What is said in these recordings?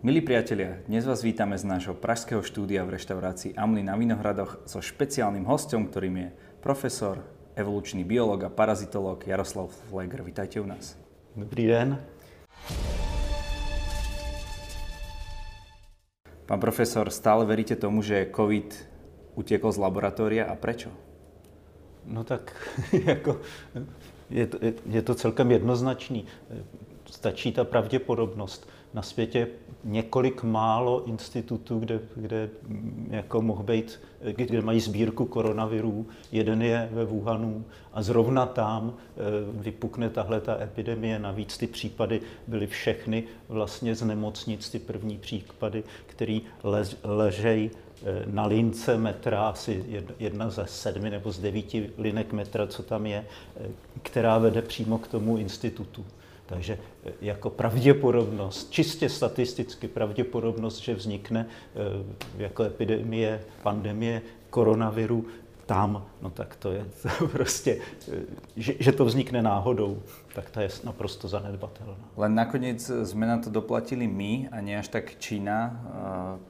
Milí priatelia, dnes vás vítame z nášho pražského štúdia v reštaurácii Amli na Vinohradoch so špeciálnym hostom, ktorým je profesor, evolučný biolog a parazitolog Jaroslav Fleger. Vítajte u nás. Dobrý den. Pán profesor, stále veríte tomu, že COVID utekol z laboratória a prečo? No tak jako, je, to, je to celkem jednoznačný. Stačí ta pravděpodobnost. Na světě několik málo institutů, kde, kde jako mohl být, kde mají sbírku koronavirů. Jeden je ve Wuhanu a zrovna tam eh, vypukne tahle ta epidemie. Navíc ty případy byly všechny vlastně z nemocnic, ty první případy, které lež, ležejí eh, na lince metra, asi jedna ze sedmi nebo z devíti linek metra, co tam je, eh, která vede přímo k tomu institutu. Takže eh, jako pravděpodobnost, čistě statisticky pravděpodobnost, že vznikne eh, jako epidemie, pandemie koronaviru tam, no tak to je to prostě, eh, že, že to vznikne náhodou, tak ta je naprosto zanedbatelná. Len nakoniec sme na to doplatili my a nie až tak Čína,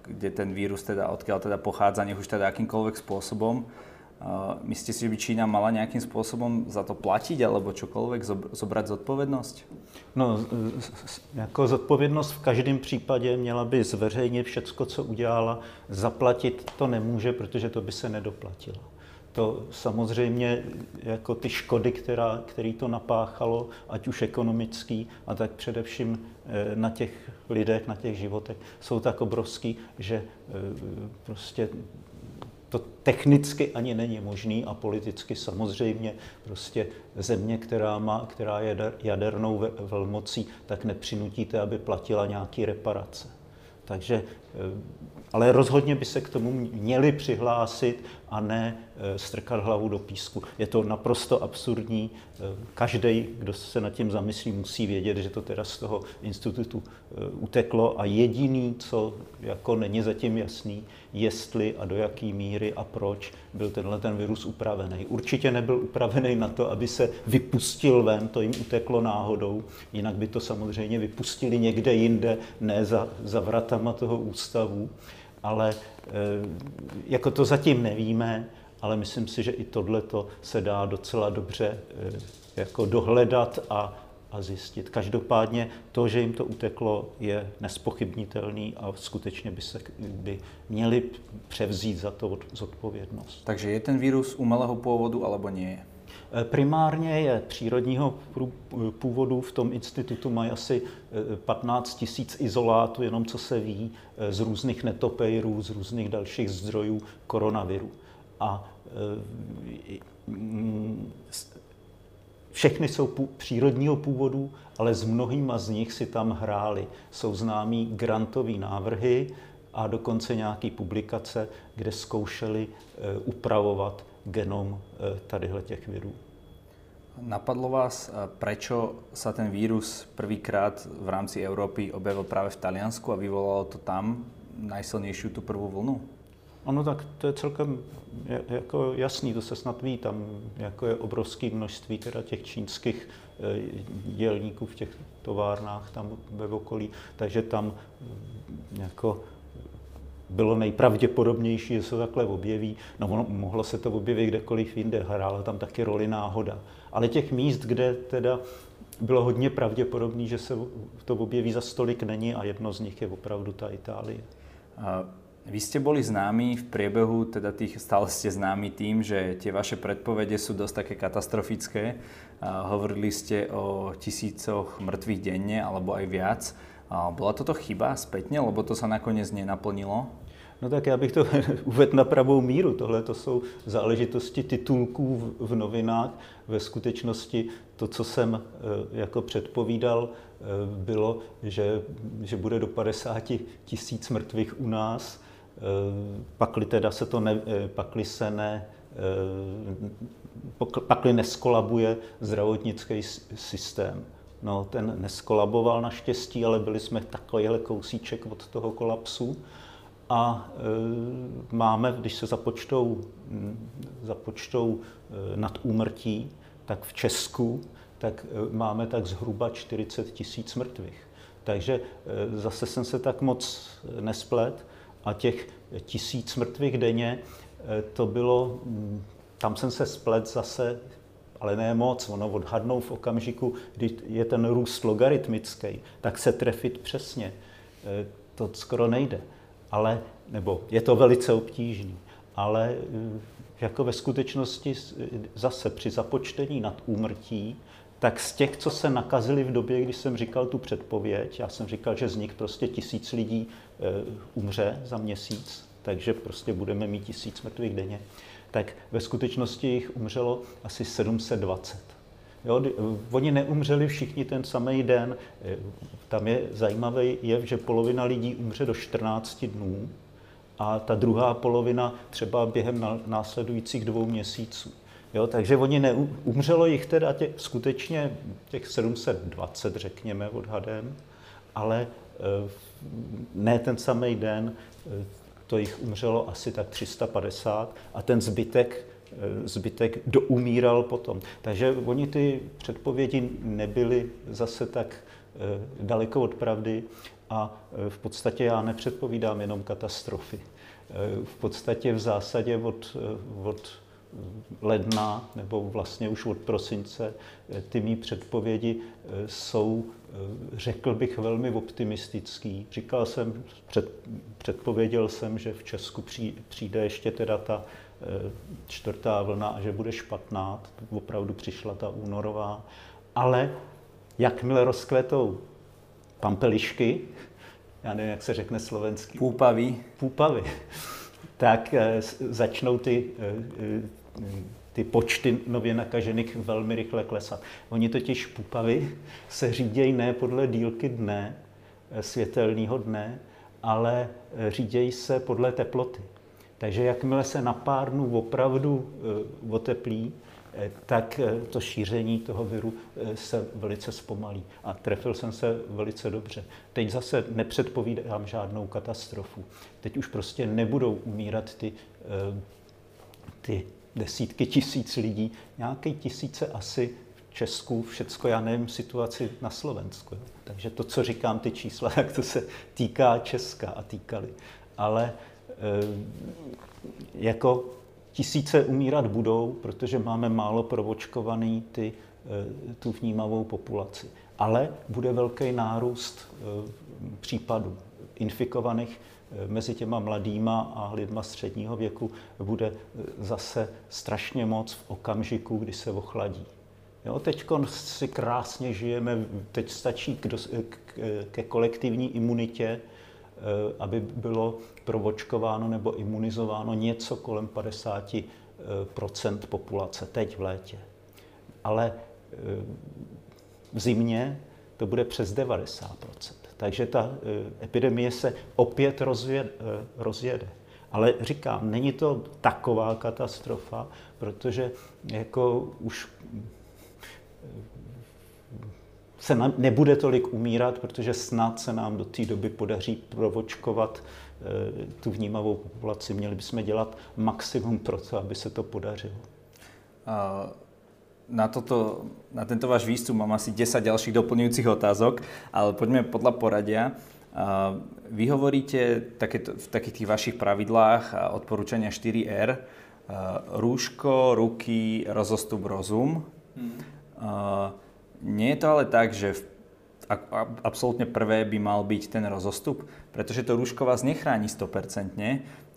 kde ten vírus teda, odkiaľ teda pochádza, nech už teda akýmkoľvek spôsobom. Myslíte si, že by Čína mala nejakým spôsobom za to platiť alebo čokoľvek zobrať zodpovednosť? No, jako zodpovědnost v každém případě měla by zveřejnit všecko, co udělala. Zaplatit to nemůže, protože to by se nedoplatilo. To samozřejmě jako ty škody, která, který to napáchalo, ať už ekonomický, a tak především eh, na těch lidech, na těch životech, jsou tak obrovský, že eh, prostě to technicky ani není možný a politicky samozřejmě prostě země, která, má, která je jadernou velmocí, tak nepřinutíte, aby platila nějaký reparace. Takže, eh, ale rozhodně by se k tomu měli přihlásit a ne eh, strkat hlavu do písku. Je to naprosto absurdní. Eh, Každý, kdo se nad tím zamyslí, musí vědět, že to teda z toho institutu uteklo a jediný, co jako není zatím jasný, jestli a do jaké míry a proč byl tenhle ten virus upravený. Určitě nebyl upravený na to, aby se vypustil ven, to jim uteklo náhodou, jinak by to samozřejmě vypustili někde jinde, ne za, za vratama toho ústavu, ale e, jako to zatím nevíme, ale myslím si, že i tohleto se dá docela dobře e, jako dohledat a a zjistit. Každopádně to, že jim to uteklo, je nespochybnitelný a skutečně by, se, by měli převzít za to zodpovědnost. Takže je ten vírus umělého původu, alebo nie? Eh, primárně je přírodního původu. V tom institutu mají asi 15 eh, tisíc izolátů, jenom co se ví, eh, z různých netopejrů, z různých dalších zdrojů koronaviru. A všechny jsou přírodního původu, ale s mnohýma z nich si tam hráli. Jsou známí grantové návrhy a dokonce nějaké publikace, kde zkoušeli upravovat genom e, tadyhle těch virů. Napadlo vás, e, prečo sa ten vírus prvýkrát v rámci Európy objavil práve v Taliansku a vyvolalo to tam najsilnější tu prvú vlnu? Ono tak to je celkem jako jasný, to se snad ví, tam jako je obrovské množství teda těch čínských eh, dělníků v těch továrnách tam ve okolí, takže tam jako bylo nejpravděpodobnější, že se takhle objeví. No mohlo se to objevit kdekoliv jinde, hrála tam taky roli náhoda. Ale těch míst, kde teda bylo hodně pravděpodobné, že se to objeví za stolik není a jedno z nich je opravdu ta Itálie. Vy ste boli známi v priebehu, teda tých, stále ste známi tým, že tie vaše predpovede sú dosť také katastrofické. A hovorili ste o tisícoch mŕtvych denne, alebo aj viac. A bola toto chyba spätne, lebo to sa nakoniec nenaplnilo? No tak já bych to uvedl na pravou míru. Tohle to jsou záležitosti titulků v novinách. Ve skutečnosti to, co jsem e, jako předpovídal, e, bylo, že, že bude do 50 tisíc mrtvých u nás Eh, pakli teda se to ne, eh, pakli se ne, eh, pakli neskolabuje zdravotnický systém. No, ten neskolaboval naštěstí, ale byli jsme takovýhle kousíček od toho kolapsu. A e, máme, když se započtou, hm, započtou e, nad úmrtí, tak v Česku tak e, máme tak zhruba 40 tisíc mrtvých. Takže zase jsem se tak moc nesplet a těch tisíc mrtvých denně, to bylo, mm, tam jsem se splet zase ale ne moc. Ono odhadnou v okamžiku, kdy je ten růst logaritmický, tak se trefit přesně. E, to skoro nejde. Ale, nebo je to velice obtížné. Ale e, jako ve skutečnosti zase při započtení nad úmrtí, tak z těch, co se nakazili v době, kdy jsem říkal tu předpověď, já jsem říkal, že z nich prostě tisíc lidí e, umře za měsíc, takže prostě budeme mít tisíc mrtvých denně tak ve skutečnosti jich umřelo asi 720. Jo, oni neumřeli všichni ten samý den. Tam je zajímavý je, že polovina lidí umře do 14 dnů a ta druhá polovina třeba během následujících dvou měsíců. Jo, takže oni neumřelo jich teda tě, skutečně těch 720, řekněme, odhadem, ale e, ne ten samý den, e, to jich umřelo asi tak 350 a ten zbytek, eh, zbytek doumíral potom. Takže oni ty předpovědi nebyly zase tak eh, daleko od pravdy a eh, v podstatě já nepředpovídám jenom katastrofy. V podstatě v zásadě od, od ledna nebo vlastně už od prosince ty mý předpovědi jsou řekl bych, velmi optimistický. Říkal jsem, před, předpověděl jsem, že v Česku přijde ještě teda ta eh, čtvrtá vlna a že bude špatná. Opravdu přišla ta únorová. Ale jakmile rozkvetou pampelišky, já nevím, jak se řekne slovenský. Půpavy. Půpavy. Tak eh, začnou ty eh, ty počty nově nakažených velmi rychle klesat. Oni totiž pupavy se řídějí ne podle dílky dne, eh, světelného dne, ale eh, řídějí se podle teploty. Takže jakmile se na pár dnů opravdu eh, oteplí, tak to šíření toho viru se velice zpomalí. A trefil jsem se velice dobře. Teď zase nepředpovídám žádnou katastrofu. Teď už prostě nebudou umírat ty, ty desítky tisíc lidí, nějaké tisíce asi v Česku, všecko, já nevím, situaci na Slovensku. Jo. Takže to, co říkám, ty čísla, tak to se týká Česka a týkali. Ale jako tisíce umírat budou, protože máme málo provočkovaný ty, e, tu vnímavou populaci. Ale bude velký nárůst e, případů infikovaných Eh, mezi těma mladýma a lidma středního věku bude eh, zase strašně moc v okamžiku, kdy se ochladí. Jo, teď si krásně žijeme, teď stačí k, ke kolektivní imunitě, eh, aby bylo provočkováno nebo imunizováno něco kolem 50% populace teď v létě. Ale v zimě to bude přes 90% takže ta eh, epidemie se opět. Eh, rozjede. Ale říkám, není to taková katastrofa, protože jako už se nebude tolik umírat, protože snad se nám do té doby podaří provočkovat tu vnímavou populaci. Měli bychom dělat maximum pro to, aby se to podařilo. Uh na, toto, na tento váš výstup mám asi 10 ďalších doplňujúcich otázok, ale poďme podľa poradia. Vy hovoríte takéto, v takých tých vašich pravidlách a odporúčania 4R, rúško, ruky, rozostup, rozum. Hmm. Nie je to ale tak, že v absolútne prvé by mal byť ten rozostup, pretože to rúško vás nechráni 100%.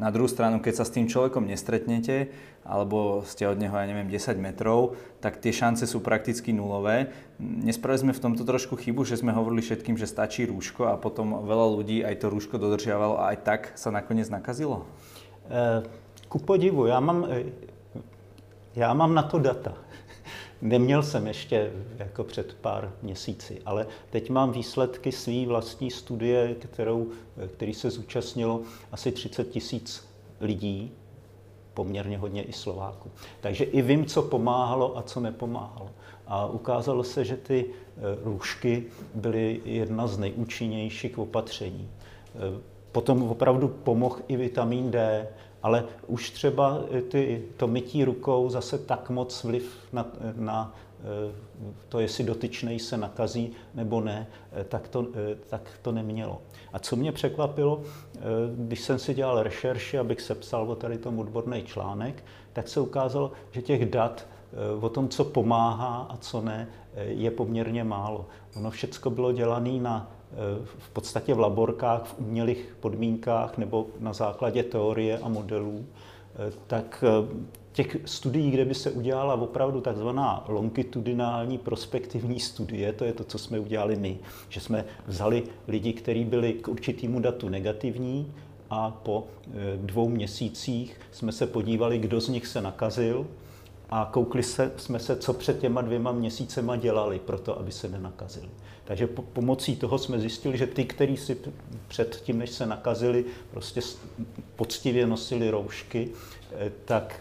Na druhú stranu, keď sa s tým človekom nestretnete, alebo ste od neho, ja neviem, 10 metrov, tak tie šance sú prakticky nulové. Nespravili sme v tomto trošku chybu, že sme hovorili všetkým, že stačí rúško a potom veľa ľudí aj to rúško dodržiavalo a aj tak sa nakoniec nakazilo? Eh, ku podivu, já mám, eh, já mám na to data. Neměl jsem ještě jako před pár měsíci, ale teď mám výsledky své vlastní studie, kterou, který se zúčastnilo asi 30 tisíc lidí, poměrně hodně i Slováků. Takže i vím, co pomáhalo a co nepomáhalo. A ukázalo se, že ty růžky byly jedna z nejúčinnějších opatření. E, potom opravdu pomohl i vitamin D, ale už třeba ty, to mytí rukou zase tak moc vliv na, na to, jestli dotyčnej se nakazí nebo ne, tak to, tak to nemělo. A co mě překvapilo, když jsem si dělal rešerši, abych sepsal o tady tom odborný článek, tak se ukázalo, že těch dat o tom, co pomáhá a co ne, je poměrně málo. Ono všechno bylo dělané na v podstatě v laborkách, v umělých podmínkách nebo na základě teorie a modelů, tak těch studií, kde by se udělala opravdu takzvaná longitudinální prospektivní studie, to je to, co jsme udělali my, že jsme vzali lidi, kteří byli k určitému datu negativní a po e, dvou měsících jsme se podívali, kdo z nich se nakazil a koukli se, jsme se, co před těma dvěma měsícema dělali pro to, aby se nenakazili. Takže po, pomocí toho jsme zjistili, že ty, kteří si před tím, než se nakazili, prostě poctivě nosili roušky, e, tak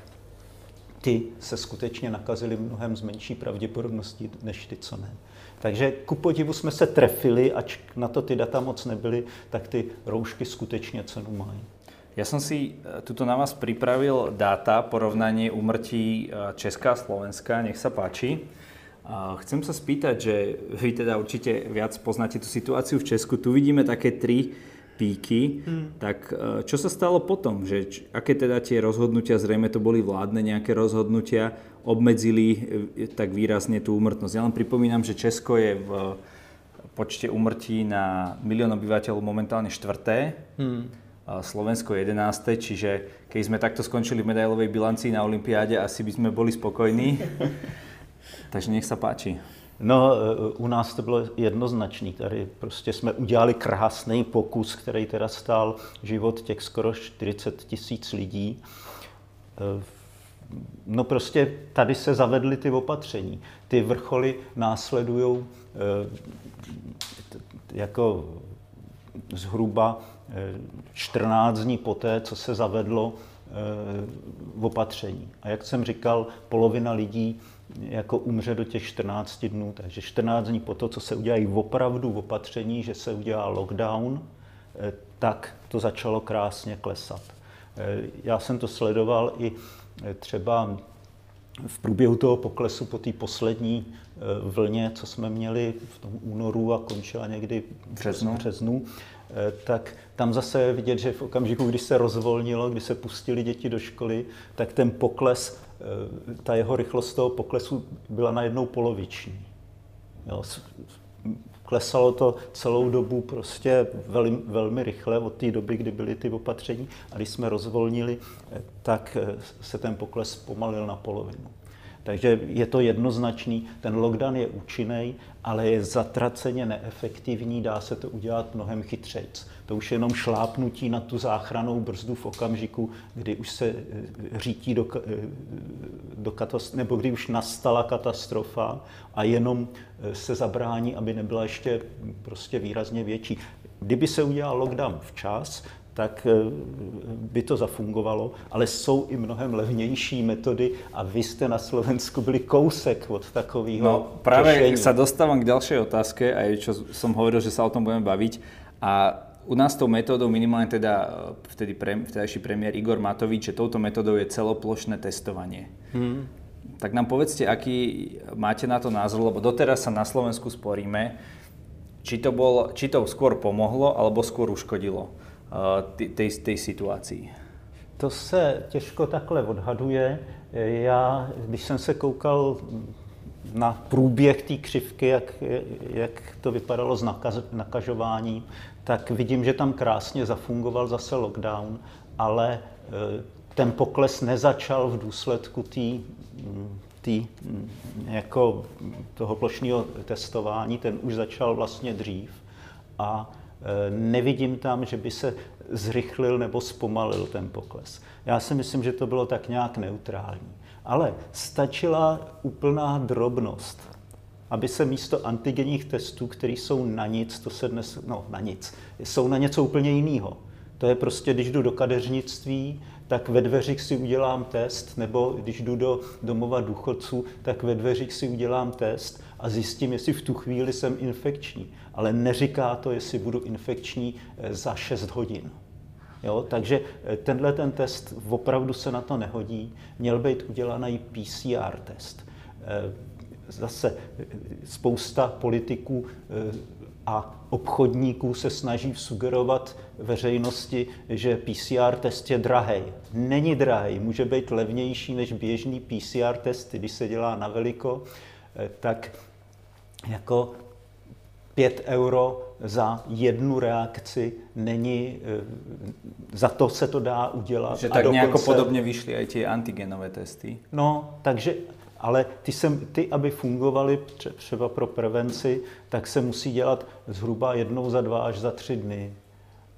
ty se skutečně nakazili mnohem z menší pravděpodobností než ty, co ne. Takže ku podivu jsme se trefili, ač na to ty data moc nebyly, tak ty roušky skutečně cenu mají. Ja som si e, tuto na vás pripravil dáta, porovnanie úmrtí e, Česká a Slovenska. Nech sa páči. Chcem sa spýtať, že vy teda určite viac poznáte tú situáciu v Česku. Tu vidíme také tri píky, hmm. tak e, čo sa stalo potom? Že, č, aké teda tie rozhodnutia, zrejme to boli vládne nejaké rozhodnutia, obmedzili e, tak výrazne tú úmrtnosť. Ja len pripomínam, že Česko je v počte úmrtí na milión obyvateľov momentálne štvrté, hmm. Slovensko 11. Čiže keď sme takto skončili v medailovej bilancii na Olympiáde, asi by sme boli spokojní. Takže nech sa páči. No, e, u nás to bylo jednoznačný. Tady prostě jsme udělali krásný pokus, který teda stál život těch skoro 40 tisíc lidí. E, no prostě tady se zavedly ty opatření. Ty vrcholy následují e, jako zhruba 14 dní poté, co se zavedlo opatření. A jak jsem říkal, polovina lidí jako umře do těch 14 dnů. Takže 14 dní po to, co se udělají opravdu v opatření, že se udělá lockdown, eh, tak to začalo krásně klesat. Eh, já jsem to sledoval i eh, třeba v průběhu toho poklesu po té poslední vlně, co jsme měli v tom únoru a končila někdy v březnu, březnu tak tam zase je vidět, že v okamžiku, kdy se rozvolnilo, kdy se pustili děti do školy, tak ten pokles ta jeho rychlost toho poklesu byla najednou poloviční. Jo, klesalo to celou dobu prostě velmi, velmi rychle od té doby, kdy byly ty opatření a když jsme rozvolnili, eh, tak eh, se ten pokles pomalil na polovinu. Takže je to jednoznačný, ten lockdown je účinný, ale je zatraceně neefektivní, dá se to udělat mnohem chytřejc. To už je jenom šlápnutí na tu záchranou brzdu v okamžiku, kdy už se eh, řítí do, eh, do katastrof, nebo kdy už nastala katastrofa a jenom eh, se zabrání, aby nebyla ještě prostě výrazně větší. Kdyby se udělal lockdown včas, tak eh, by to zafungovalo, ale jsou i mnohem levnější metody a vy jste na Slovensku byli kousek od takového No práve řešení. sa dostávam k ďalšej otázke, aj čo som hovoril, že sa o tom budeme baviť. A u nás tou metódou, minimálne teda eh, vtedy pre, vtedajší premiér Igor Matovič, že touto metódou je celoplošné testovanie. Hmm. Tak nám povedzte, aký máte na to názor, lebo doteraz sa na Slovensku sporíme, či to, bol, či to skôr pomohlo, alebo skôr uškodilo té, situací? To se těžko takhle odhaduje. Já, když jsem se koukal na průběh té křivky, jak, jak to vypadalo s nakaz, nakažováním, tak vidím, že tam krásně zafungoval zase lockdown, ale e, ten pokles nezačal v důsledku té tý, jako toho plošného testování, ten už začal vlastně dřív. A nevidím tam, že by se zrychlil nebo zpomalil ten pokles. Já si myslím, že to bylo tak nějak neutrální. Ale stačila úplná drobnost, aby se místo antigenních testů, které jsou na nic, to se dnes, no na nic, jsou na něco úplně jiného. To je prostě, když jdu do kadeřnictví, tak ve dveřích si udělám test, nebo když jdu do domova důchodců, tak ve dveřích si udělám test a zjistím, jestli v tu chvíli jsem infekční. Ale neříká to, jestli budu infekční eh, za 6 hodin. Jo, takže eh, tenhle ten test opravdu se na to nehodí. Měl být udělaný PCR test. Eh, zase spousta politiků a obchodníků se snaží sugerovat veřejnosti, že PCR test je drahý. Není drahý, může být levnější než běžný PCR test, když se dělá na veliko, tak jako 5 euro za jednu reakci není, eh, za to se to dá udělat. Že tak dokonce, nějak podobně vyšly i ty antigenové testy. No, takže, ale ty, se, ty, aby fungovaly třeba pro prevenci, tak se musí dělat zhruba jednou za dva až za tři dny.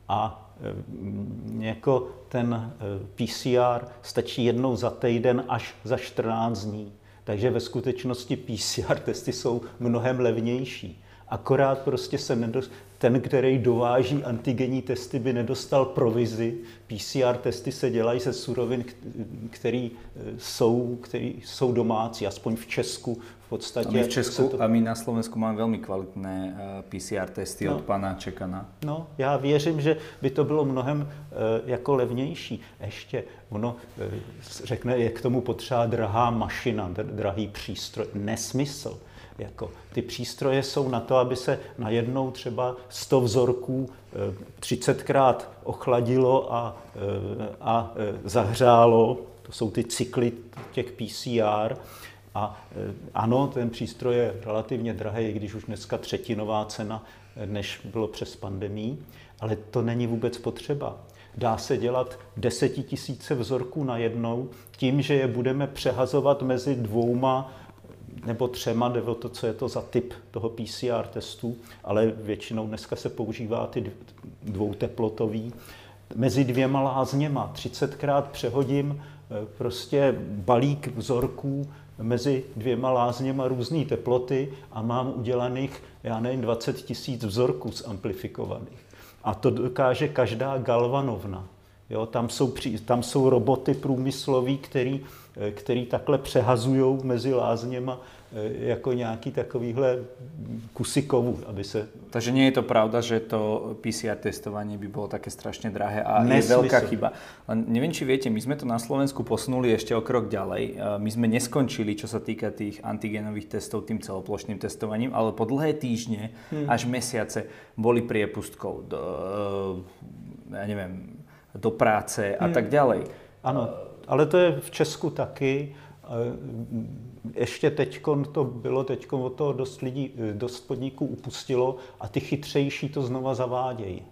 A eh, jako ten eh, PCR stačí jednou za týden až za 14 dní. Takže ve skutečnosti PCR testy jsou mnohem levnější. Akorát prostě se nedost, ten, který dováží antigenní testy, by nedostal provizi. PCR testy se dělají ze surovin, které eh, jsou, který jsou domácí, aspoň v Česku v podstatě. A my v Česku to... a my na Slovensku máme velmi kvalitné eh, PCR testy no. od pana Čekana. No, já věřím, že by to bylo mnohem eh, jako levnější. Ještě ono řekne, je k tomu potřeba drahá mašina, drahý přístroj. Nesmysl. Jako, ty přístroje jsou na to, aby se najednou třeba 100 vzorků 30krát eh, ochladilo a, eh, a eh, zahřálo. To jsou ty cykly těch PCR. A ano, ten přístroj je relativně drahý, když už dneska třetinová cena, než bylo přes pandemii, ale to není vůbec potřeba. Dá se dělat desetitisíce vzorků najednou tím, že je budeme přehazovat mezi dvouma nebo třema, jde o to, co je to za typ toho PCR testu, ale většinou dneska se používá ty dvouteplotový. Mezi dvěma lázněma 30krát přehodím eh, prostě balík vzorků mezi dvěma lázněma různé teploty a mám udělaných, já nevím, 20 tisíc vzorků zamplifikovaných. A to dokáže každá galvanovna. Jo, tam, jsou, tam jsou roboty průmyslové, který, eh, který takhle přehazují mezi lázněma eh, jako nějaký takovýhle kusy kovu, aby se... Takže nie je to pravda, že to PCR testovanie by bylo také strašně drahé a Nesmysl. je veľká chyba. Len neviem, či viete, my sme to na Slovensku posunuli ešte o krok ďalej. Eh, my sme neskončili, čo sa týka tých antigenových testov, tým celoplošným testovaním, ale po dlhé týždne hmm. až mesiace boli priepustkou do, ja neviem, do práce a hmm. tak ďalej. Ano, ale to je v Česku taky. Ještě teď to bylo, teď od toho dost lidí, dost podniků upustilo a ty chytřejší to znova zavádějí.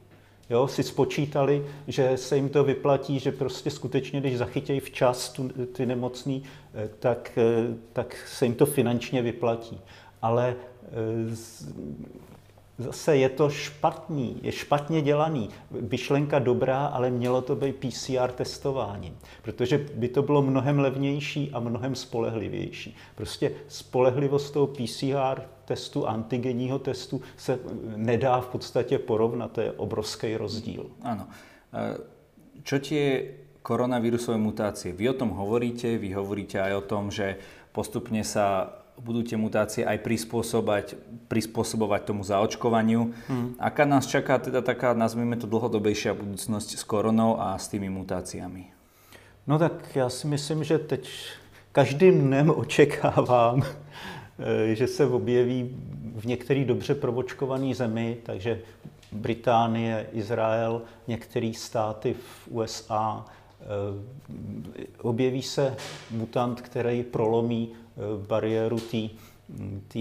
Jo, si spočítali, že se jim to vyplatí, že prostě skutečně, když zachytějí včas tu, ty nemocný, tak, tak se jim to finančně vyplatí. Ale zase je to špatný, je špatně dělaný. Myšlenka dobrá, ale mělo to být PCR testování, protože by to bylo mnohem levnější a mnohem spolehlivější. Prostě spolehlivost toho PCR testu, antigenního testu se nedá v podstatě porovnat, to je obrovský rozdíl. Ano. Čo tie koronavírusové mutácie? Vy o tom hovoríte, vy hovoríte aj o tom, že postupne sa budú tie mutácie aj prispôsobať, prispôsobovať tomu zaočkovaniu. Hmm. Aká nás čaká teda taká, nazvime to dlhodobejšia budúcnosť s koronou a s tými mutáciami? No tak já si myslím, že teď každým dnem očekávám, eh, že se objeví v některý dobře provočkovaný zemi, takže Británie, Izrael, některé státy v USA, eh, objeví se mutant, který prolomí bariéru té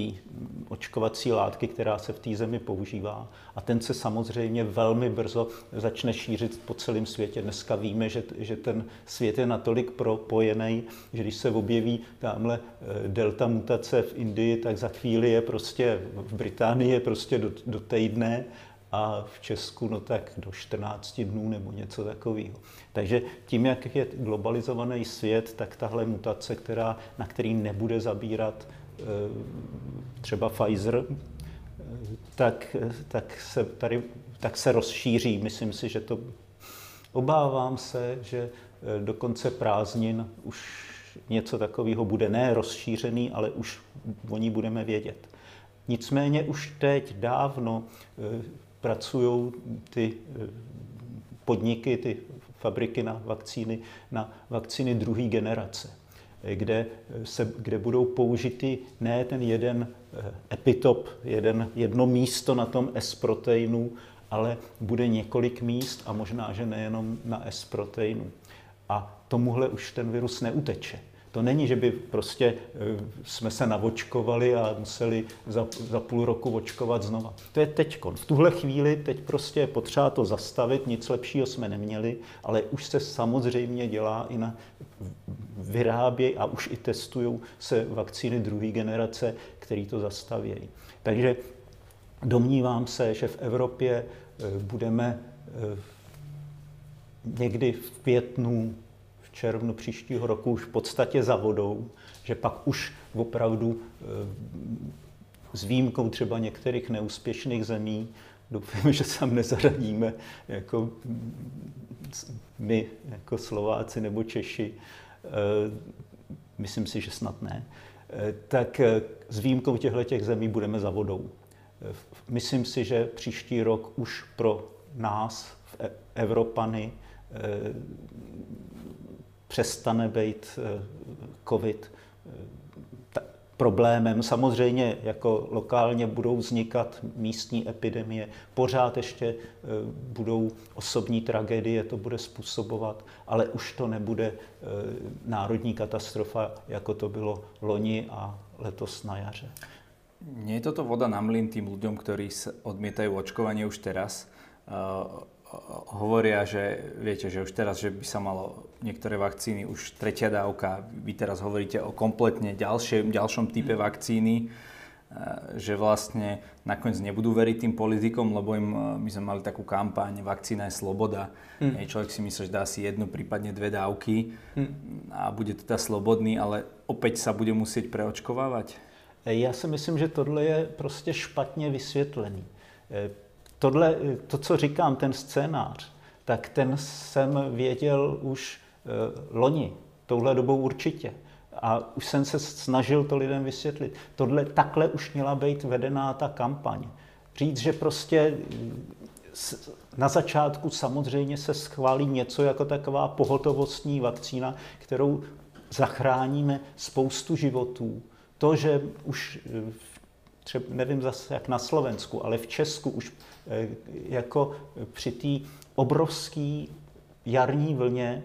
očkovací látky, která se v té zemi používá. A ten se samozřejmě velmi brzo začne šířit po celém světě. Dneska víme, že, že ten svět je natolik propojený, že když se objeví tamhle eh, delta mutace v Indii, tak za chvíli je prostě v Británii je prostě do, do týdne a v Česku no tak do 14 dnů nebo něco takového. Takže tím, jak je globalizovaný svět, tak tahle mutace, která, na který nebude zabírat eh, třeba Pfizer, eh, tak, tak, se tady, tak se rozšíří. Myslím si, že to obávám se, že eh, do konce prázdnin už něco takového bude ne rozšířený, ale už o ní budeme vědět. Nicméně už teď dávno pracují ty eh, podniky, ty fabriky na vakcíny, na vakcíny druhé generace. kde, se, kde budou použity ne ten jeden epitop, jeden, jedno místo na tom S-proteinu, ale bude několik míst a možná, že nejenom na S-proteinu. A tomuhle už ten virus neuteče. To není, že by prostě e, jsme se navočkovali a museli za, za půl roku očkovat znova. To je teď. V tuhle chvíli teď prostě je potřeba to zastavit, nic lepšího jsme neměli, ale už se samozřejmě dělá i na vyrábějí a už i testují se vakcíny druhé generace, které to zastavějí. Takže domnívám se, že v Evropě e, budeme e, někdy v květnu červnu příštího roku už v podstatě za vodou, že pak už opravdu eh, s výjimkou třeba některých neúspěšných zemí, doufám, že se nezaradíme jako my, jako Slováci nebo Češi, eh, myslím si, že snad ne, eh, tak s výjimkou těchto těch zemí budeme za vodou. Myslím si, že příští rok už pro nás, Evropany, přestane být eh, COVID eh, problémem. Samozřejmě jako lokálně budou vznikat místní epidemie, pořád ještě eh, budou osobní tragédie, to bude způsobovat, ale už to nebude národní katastrofa, jako to bylo loni a letos na jaře. Nie je toto voda na mlyn tým ľuďom, ktorí odmietajú očkovanie už teraz? Hovoria, že viete, že už teraz, že by sa malo niektoré vakcíny, už tretia dávka, vy teraz hovoríte o kompletne ďalšie, ďalšom type vakcíny, eh, že vlastne nakoniec nebudú veriť tým politikom, lebo im, eh, my sme mali takú kampaň Vakcína je sloboda. Hmm. Človek si myslí, že dá si jednu, prípadne dve dávky hmm. a bude teda slobodný, ale opäť sa bude musieť preočkovávať? Já si myslím, že tohle je prostě špatně vysvětlený tohle, to, co říkám, ten scénář, tak ten jsem věděl už e, loni, touhle dobou určitě. A už jsem se snažil to lidem vysvětlit. Tohle takhle už měla být vedená ta kampaň. Říct, že prostě na začátku samozřejmě se schválí něco jako taková pohotovostní vakcína, kterou zachráníme spoustu životů. To, že už třeba, nevím zase jak na Slovensku, ale v Česku už Eh, jako při té obrovské jarní vlně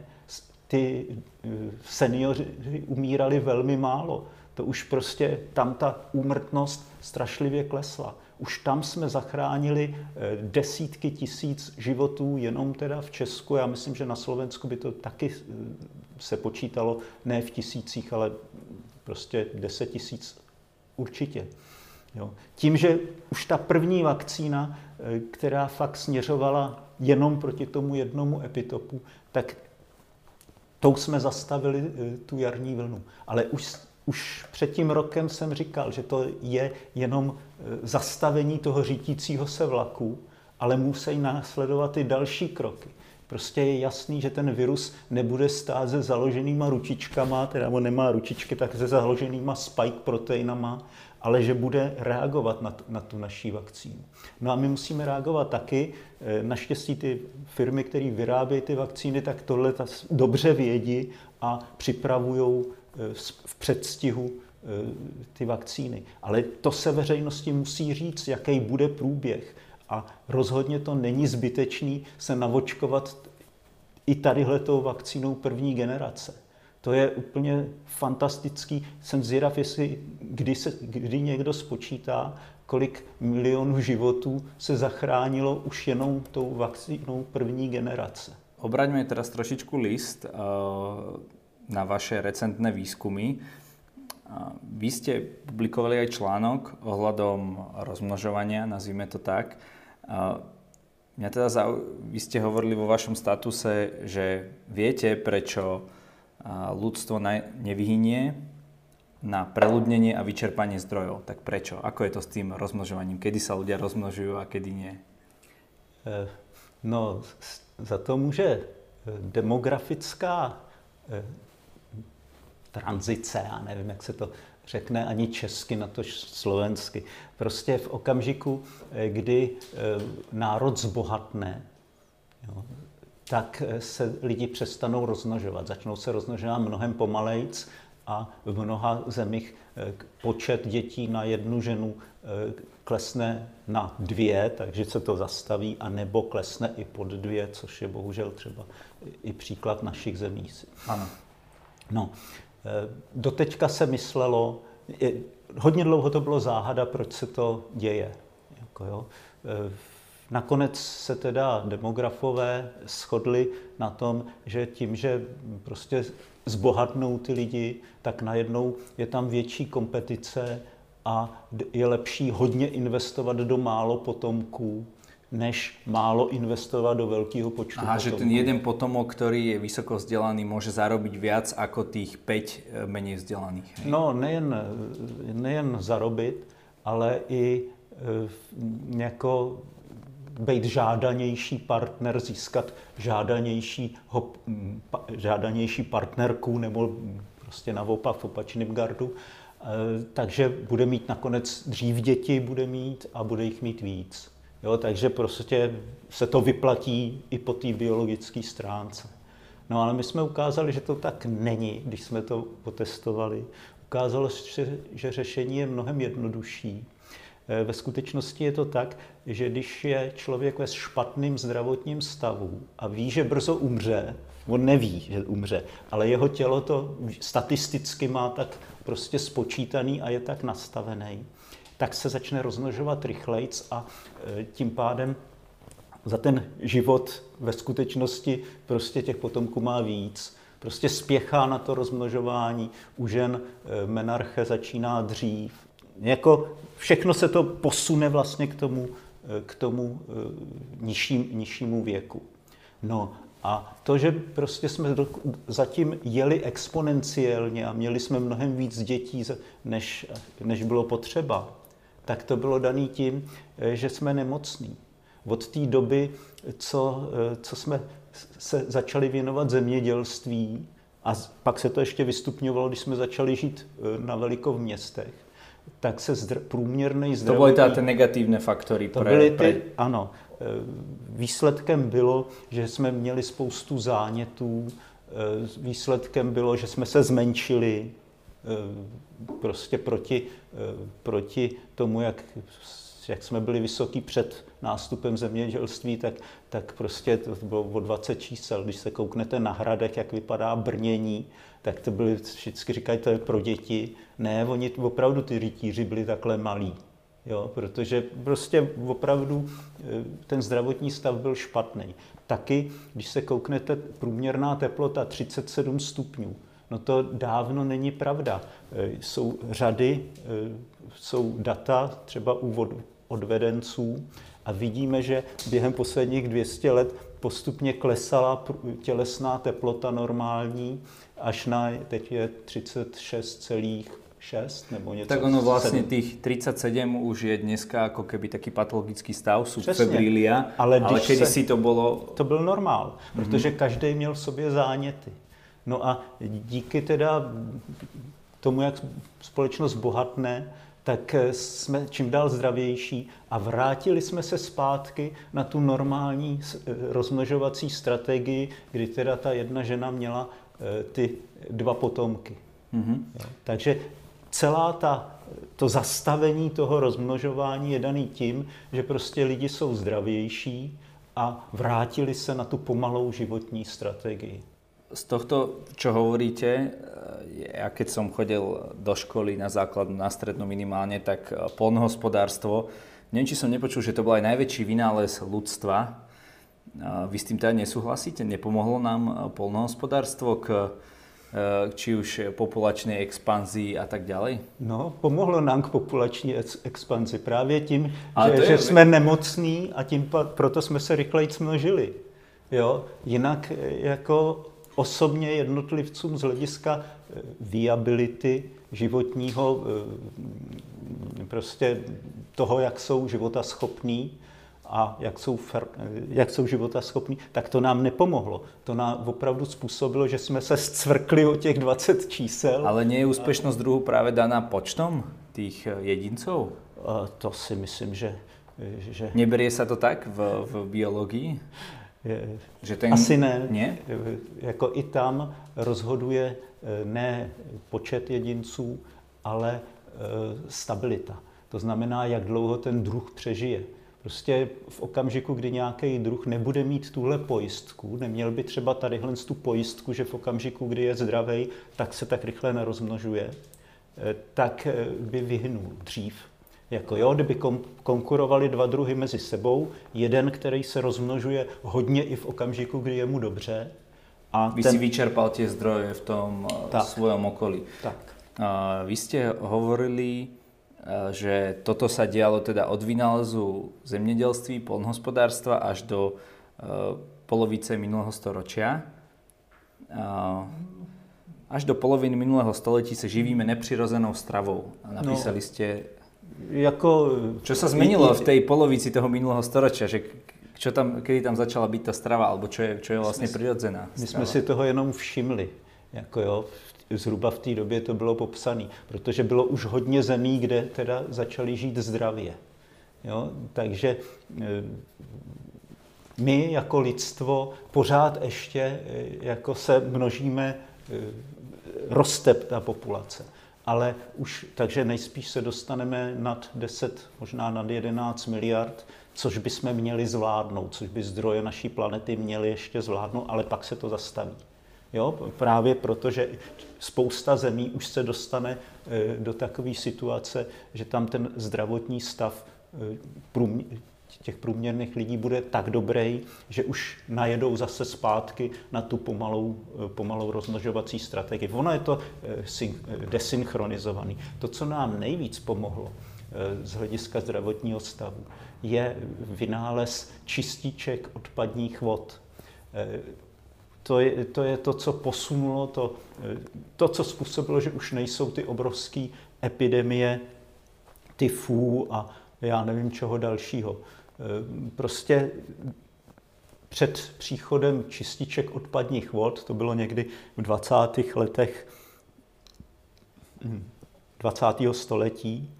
ty eh, seniori umírali velmi málo. To už prostě tam ta úmrtnost strašlivě klesla. Už tam jsme zachránili eh, desítky tisíc životů jenom teda v Česku. Já myslím, že na Slovensku by to taky se počítalo ne v tisících, ale prostě deset tisíc určitě. Jo. Tím, že už ta první vakcína, eh, která fakt směřovala jenom proti tomu jednomu epitopu, tak tou jsme zastavili eh, tu jarní vlnu. Ale už, už před tím rokem jsem říkal, že to je jenom eh, zastavení toho řítícího se vlaku, ale musí následovat i další kroky. Prostě je jasný, že ten virus nebude stát se založenýma ručičkama, teda on nemá ručičky, tak se založenýma spike proteinama, ale že bude reagovat na, na tu naší vakcínu. No a my musíme reagovat taky. Eh, naštěstí ty firmy, které vyrábějí ty vakcíny, tak tohle dobře vědí a připravují eh, v předstihu eh, ty vakcíny. Ale to se veřejnosti musí říct, jaký bude průběh. A rozhodně to není zbytečný se navočkovat i tadyhletou vakcínou první generace. To je úplně fantastický. Jsem zvědav, jestli kdy, se, kdy někdo spočítá, kolik milionů životů se zachránilo už jenom tou vakcínou první generace. Obraňme teraz trošičku list uh, na vaše recentné výskumy. Uh, vy ste publikovali aj článok ohľadom rozmnožovania, nazvime to tak. Uh, mňa teda zau... Vy ste hovorili vo vašom statuse, že viete, prečo ľudstvo nevyhynie na preľudnenie a vyčerpanie zdrojov. Tak prečo? Ako je to s tým rozmnožovaním? Kedy sa ľudia rozmnožujú a kedy nie? Eh, no, za to může eh, demografická eh, tranzice, já nevím, jak se to řekne ani česky, na to slovensky. Prostě v okamžiku, kdy národ zbohatne, jo, tak se lidi přestanou rozmnožovat. Začnou se rozmnožovat mnohem pomalejc a v mnoha zemích počet dětí na jednu ženu klesne na dvě, takže se to zastaví, a nebo klesne i pod dvě, což je bohužel třeba i příklad našich zemí. Ano. No, doteďka se myslelo, hodně dlouho to bylo záhada, proč se to děje. Jako jo. E, nakonec se teda demografové shodli na tom, že tím, že prostě zbohatnou ty lidi, tak najednou je tam větší kompetice a je lepší hodně investovat do málo potomků, než málo investovat do velkého počtu Aha, potomků. že ten jeden potomok, který je vysoko vzdelaný, může zarobiť viac ako tých 5 eh, méně vzdelaných. Hej? No, nejen, nejen zarobit, ale i e, jako být žádanější partner, získat žádanější, pa, žádanější partnerku nebo prostě naopak v opačném gardu. E, takže bude mít nakonec dřív děti, bude mít a bude jich mít víc. Jo, takže prostě se to vyplatí i po té biologické stránce. No ale my jsme ukázali, že to tak není, když jsme to potestovali. Ukázalo se, že řešení je mnohem jednodušší. E, ve skutečnosti je to tak, že když je člověk ve špatném zdravotním stavu a ví, že brzo umře, on neví, že umře, ale jeho tělo to statisticky má tak prostě spočítaný a je tak nastavený, tak se začne rozmnožovat rychlejc a e, tím pádem za ten život ve skutečnosti prostě těch potomků má víc. Prostě spěchá na to rozmnožování, u žen e, menarche začíná dřív. Jako všechno se to posune vlastně k tomu, e, k tomu nižší, nižšímu věku. No a to, že prostě jsme zatím jeli exponenciálně a měli jsme mnohem víc dětí, než, než bylo potřeba, tak to bylo dané tím, eh, že jsme nemocní. Od té doby, co, eh, co jsme se začali věnovat zemědělství, a pak se to ještě vystupňovalo, když jsme začali žít eh, na veliko v městech, tak se zdr- průměrný zdravotní... To byly ty negativní faktory. To pre, byly ty, pre... ano. Výsledkem bylo, že jsme měli spoustu zánětů, výsledkem bylo, že jsme se zmenšili, prostě proti, proti tomu, jak, jak jsme byli vysoký před nástupem zemědělství, tak, tak prostě to bylo o 20 čísel. Když se kouknete na hradech, jak vypadá brnění, tak to byly, vždycky říkají, to je pro děti. Ne, oni opravdu ty rytíři byli takhle malí. Jo, protože prostě opravdu e, ten zdravotní stav byl špatný. Taky, když se kouknete, průměrná teplota 37 stupňů. No to dávno není pravda. E, jsou řady, e, jsou data třeba u odvedenců a vidíme, že během posledních 200 let postupně klesala tělesná teplota normální až na, teď je 36,6 nebo něco. Tak ono vlastně těch 37 už je dneska jako keby taký patologický stav, subfebrilia, ale, ale když si to bylo... To byl normál, protože mm-hmm. každý měl v sobě záněty. No a díky teda tomu, jak společnost bohatne, tak jsme čím dál zdravější a vrátili jsme se zpátky na tu normální rozmnožovací strategii, kdy teda ta jedna žena měla eh, ty dva potomky. Mm-hmm. Takže celá ta, to zastavení toho rozmnožování je daný tím, že prostě lidi jsou zdravější a vrátili se na tu pomalou životní strategii z tohto, čo hovoríte, eh, ja keď som chodil do školy na základnú, na strednú minimálne, tak eh, polnohospodárstvo, neviem, či som nepočul, že to bol aj najväčší vynález ľudstva. Eh, vy s tým teda nesúhlasíte? Nepomohlo nám polnohospodárstvo k či už populačnej expanzii a tak ďalej? No, pomohlo nám k populační expanzi právě tím, že, je... že jsme nemocní a tím proto jsme se rychleji množili. Jo? Jinak jako osobně jednotlivcům z hlediska eh, viability životního, eh, prostě toho, jak jsou života schopní a jak jsou, fer, eh, jak jsou života schopní, tak to nám nepomohlo. To nám opravdu způsobilo, že jsme se zcvrkli o těch 20 čísel. Ale nie je úspěšnost druhu právě daná počtom těch jedinců? To si myslím, že... že... Neberie se to tak v, v biologii? Že ten... Asi ne. ne. Jako i tam rozhoduje ne počet jedinců, ale stabilita. To znamená, jak dlouho ten druh přežije. Prostě v okamžiku, kdy nějaký druh nebude mít tuhle pojistku, neměl by třeba tadyhle tu pojistku, že v okamžiku, kdy je zdravý, tak se tak rychle nerozmnožuje, eh, tak eh, by vyhnul dřív. Jako jo, kdyby konkurovali dva druhy mezi sebou, jeden, který se rozmnožuje hodně i v okamžiku, kdy je mu dobře. A Vy ten... si vyčerpal tie zdroje v tom eh, tak. svojom okolí. Tak. Uh, vy ste hovorili Eh, že toto sa dialo teda od vynálezu zemnedelství, polnohospodárstva až do eh, polovice minulého storočia. Až do poloviny minulého století se živíme nepřirozenou stravou. A napísali no, ste... Jako... Čo sa zmenilo v tej polovici toho minulého storočia? Že čo tam, kedy tam začala byť tá strava, alebo čo je, čo je vlastne prirodzená My jsme si toho jenom všimli. Jako jo, zhruba v té době to bylo popsané, protože bylo už hodně zemí, kde teda začali žít zdravě. Jo? Takže e, my jako lidstvo pořád ještě e, jako se množíme, e, roste ta populace. Ale už, takže nejspíš se dostaneme nad 10, možná nad 11 miliard, což bychom měli zvládnout, což by zdroje naší planety měly ještě zvládnout, ale pak se to zastaví. Jo? Právě proto, že spousta zemí už se dostane eh, do takové situace, že tam ten zdravotní stav eh, těch průměrných lidí bude tak dobrý, že už najedou zase zpátky na tu pomalou, eh, pomalou rozmnožovací strategii. Ono je to desynchronizovaný. To, co nám nejvíc pomohlo z hlediska zdravotního stavu, je vynález čističek odpadních vod to je, to je to, co posunulo, to, to, co způsobilo, že už nejsou ty obrovské epidemie tyfů a já nevím čeho dalšího. Prostě před příchodem čističek odpadních vod, to bylo někdy v 20. letech 20. století,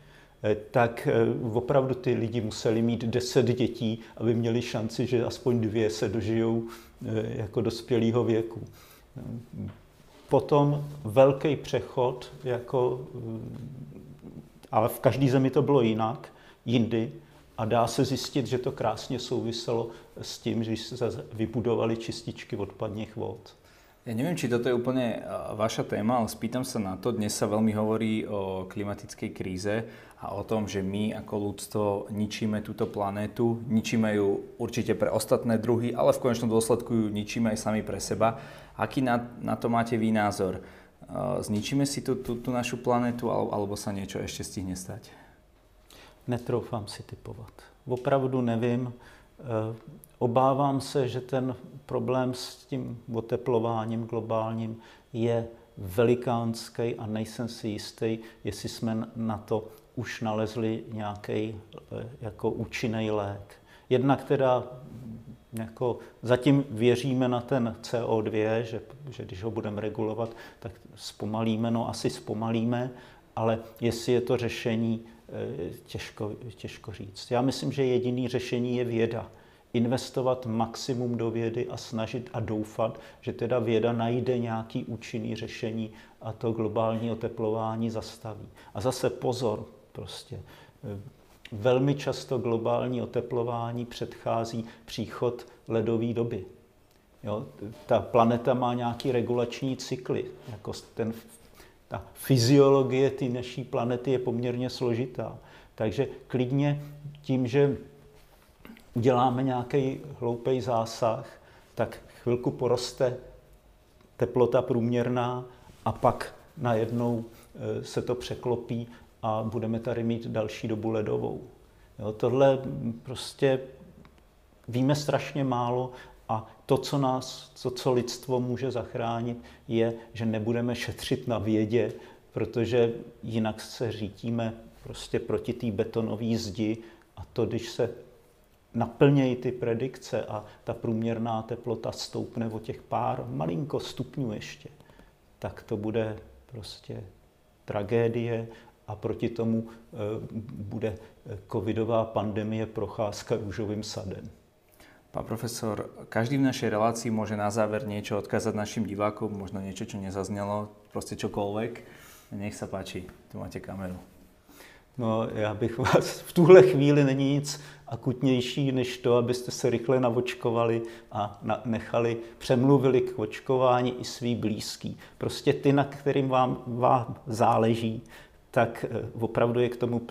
tak opravdu ty lidi museli mít 10 dětí, aby měli šanci, že aspoň dvě se dožijou Eh, jako dospělého věku. Potom velký přechod, jako, eh, ale v každé zemi to bylo jinak, jindy, a dá se zjistit, že to krásně souviselo s tím, že se vybudovali čističky odpadních vod. Ja neviem, či toto je úplne vaša téma, ale spýtam sa na to. Dnes sa veľmi hovorí o klimatickej kríze a o tom, že my ako ľudstvo ničíme túto planétu, ničíme ju určite pre ostatné druhy, ale v konečnom dôsledku ju ničíme aj sami pre seba. Aký na, na to máte vy názor? Zničíme si tú, tú, tú našu planetu alebo sa niečo ešte stihne stať? Netroufám si typovat. Opravdu nevím. Obávám se, že ten problém s tím oteplováním globálním je velikánský a nejsem si jistý, jestli jsme na to už nalezli nějaký eh, jako účinný lék. Jedna, která jako zatím věříme na ten CO2, že, že když ho budeme regulovat, tak zpomalíme, no asi zpomalíme, ale jestli je to řešení, eh, těžko, těžko říct. Já myslím, že jediný řešení je věda investovat maximum do vědy a snažit a doufat, že teda věda najde nějaký účinný řešení a to globální oteplování zastaví. A zase pozor, prostě eh, velmi často globální oteplování předchází příchod ledové doby. Jo? Ta planeta má nějaký regulační cykly. Jako ten, ta fyziologie té naší planety je poměrně složitá. Takže klidně tím, že uděláme nějaký hloupý zásah, tak chvilku poroste teplota průměrná a pak najednou e, se to překlopí a budeme tady mít další dobu ledovou. Jo, tohle prostě víme strašně málo to, co nás, to, co lidstvo může zachránit, je, že nebudeme šetřit na vědě, protože jinak se řítíme prostě proti té betonové zdi a to, když se naplnějí ty predikce a ta průměrná teplota stoupne o těch pár malinko stupňů ještě, tak to bude prostě tragédie a proti tomu e, bude covidová pandemie procházka růžovým sadem. Pán profesor, každý v našej relácii môže na záver niečo odkázať našim divákom, možno niečo, čo nezaznelo, proste čokoľvek. Nech sa páči, tu máte kameru. No, já bych vás v tuhle chvíli není nic akutnější, než to, abyste se rychle navočkovali a nechali, přemluvili k očkování i svý blízký. Prostě ty, na kterým vám, vám záleží, tak eh, opravdu je k tomu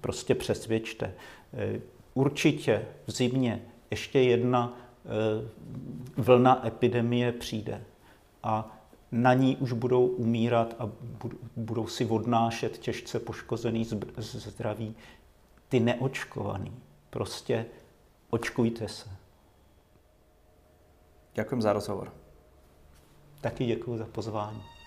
prostě přesvědčte. Eh, určitě v zimě ještě jedna eh, vlna epidemie přijde a na ní už budou umírat a budou si odnášet těžce poškozený zdraví ty neočkovaný. Prostě očkujte se. Děkuji za rozhovor. Taky děkuji za pozvání.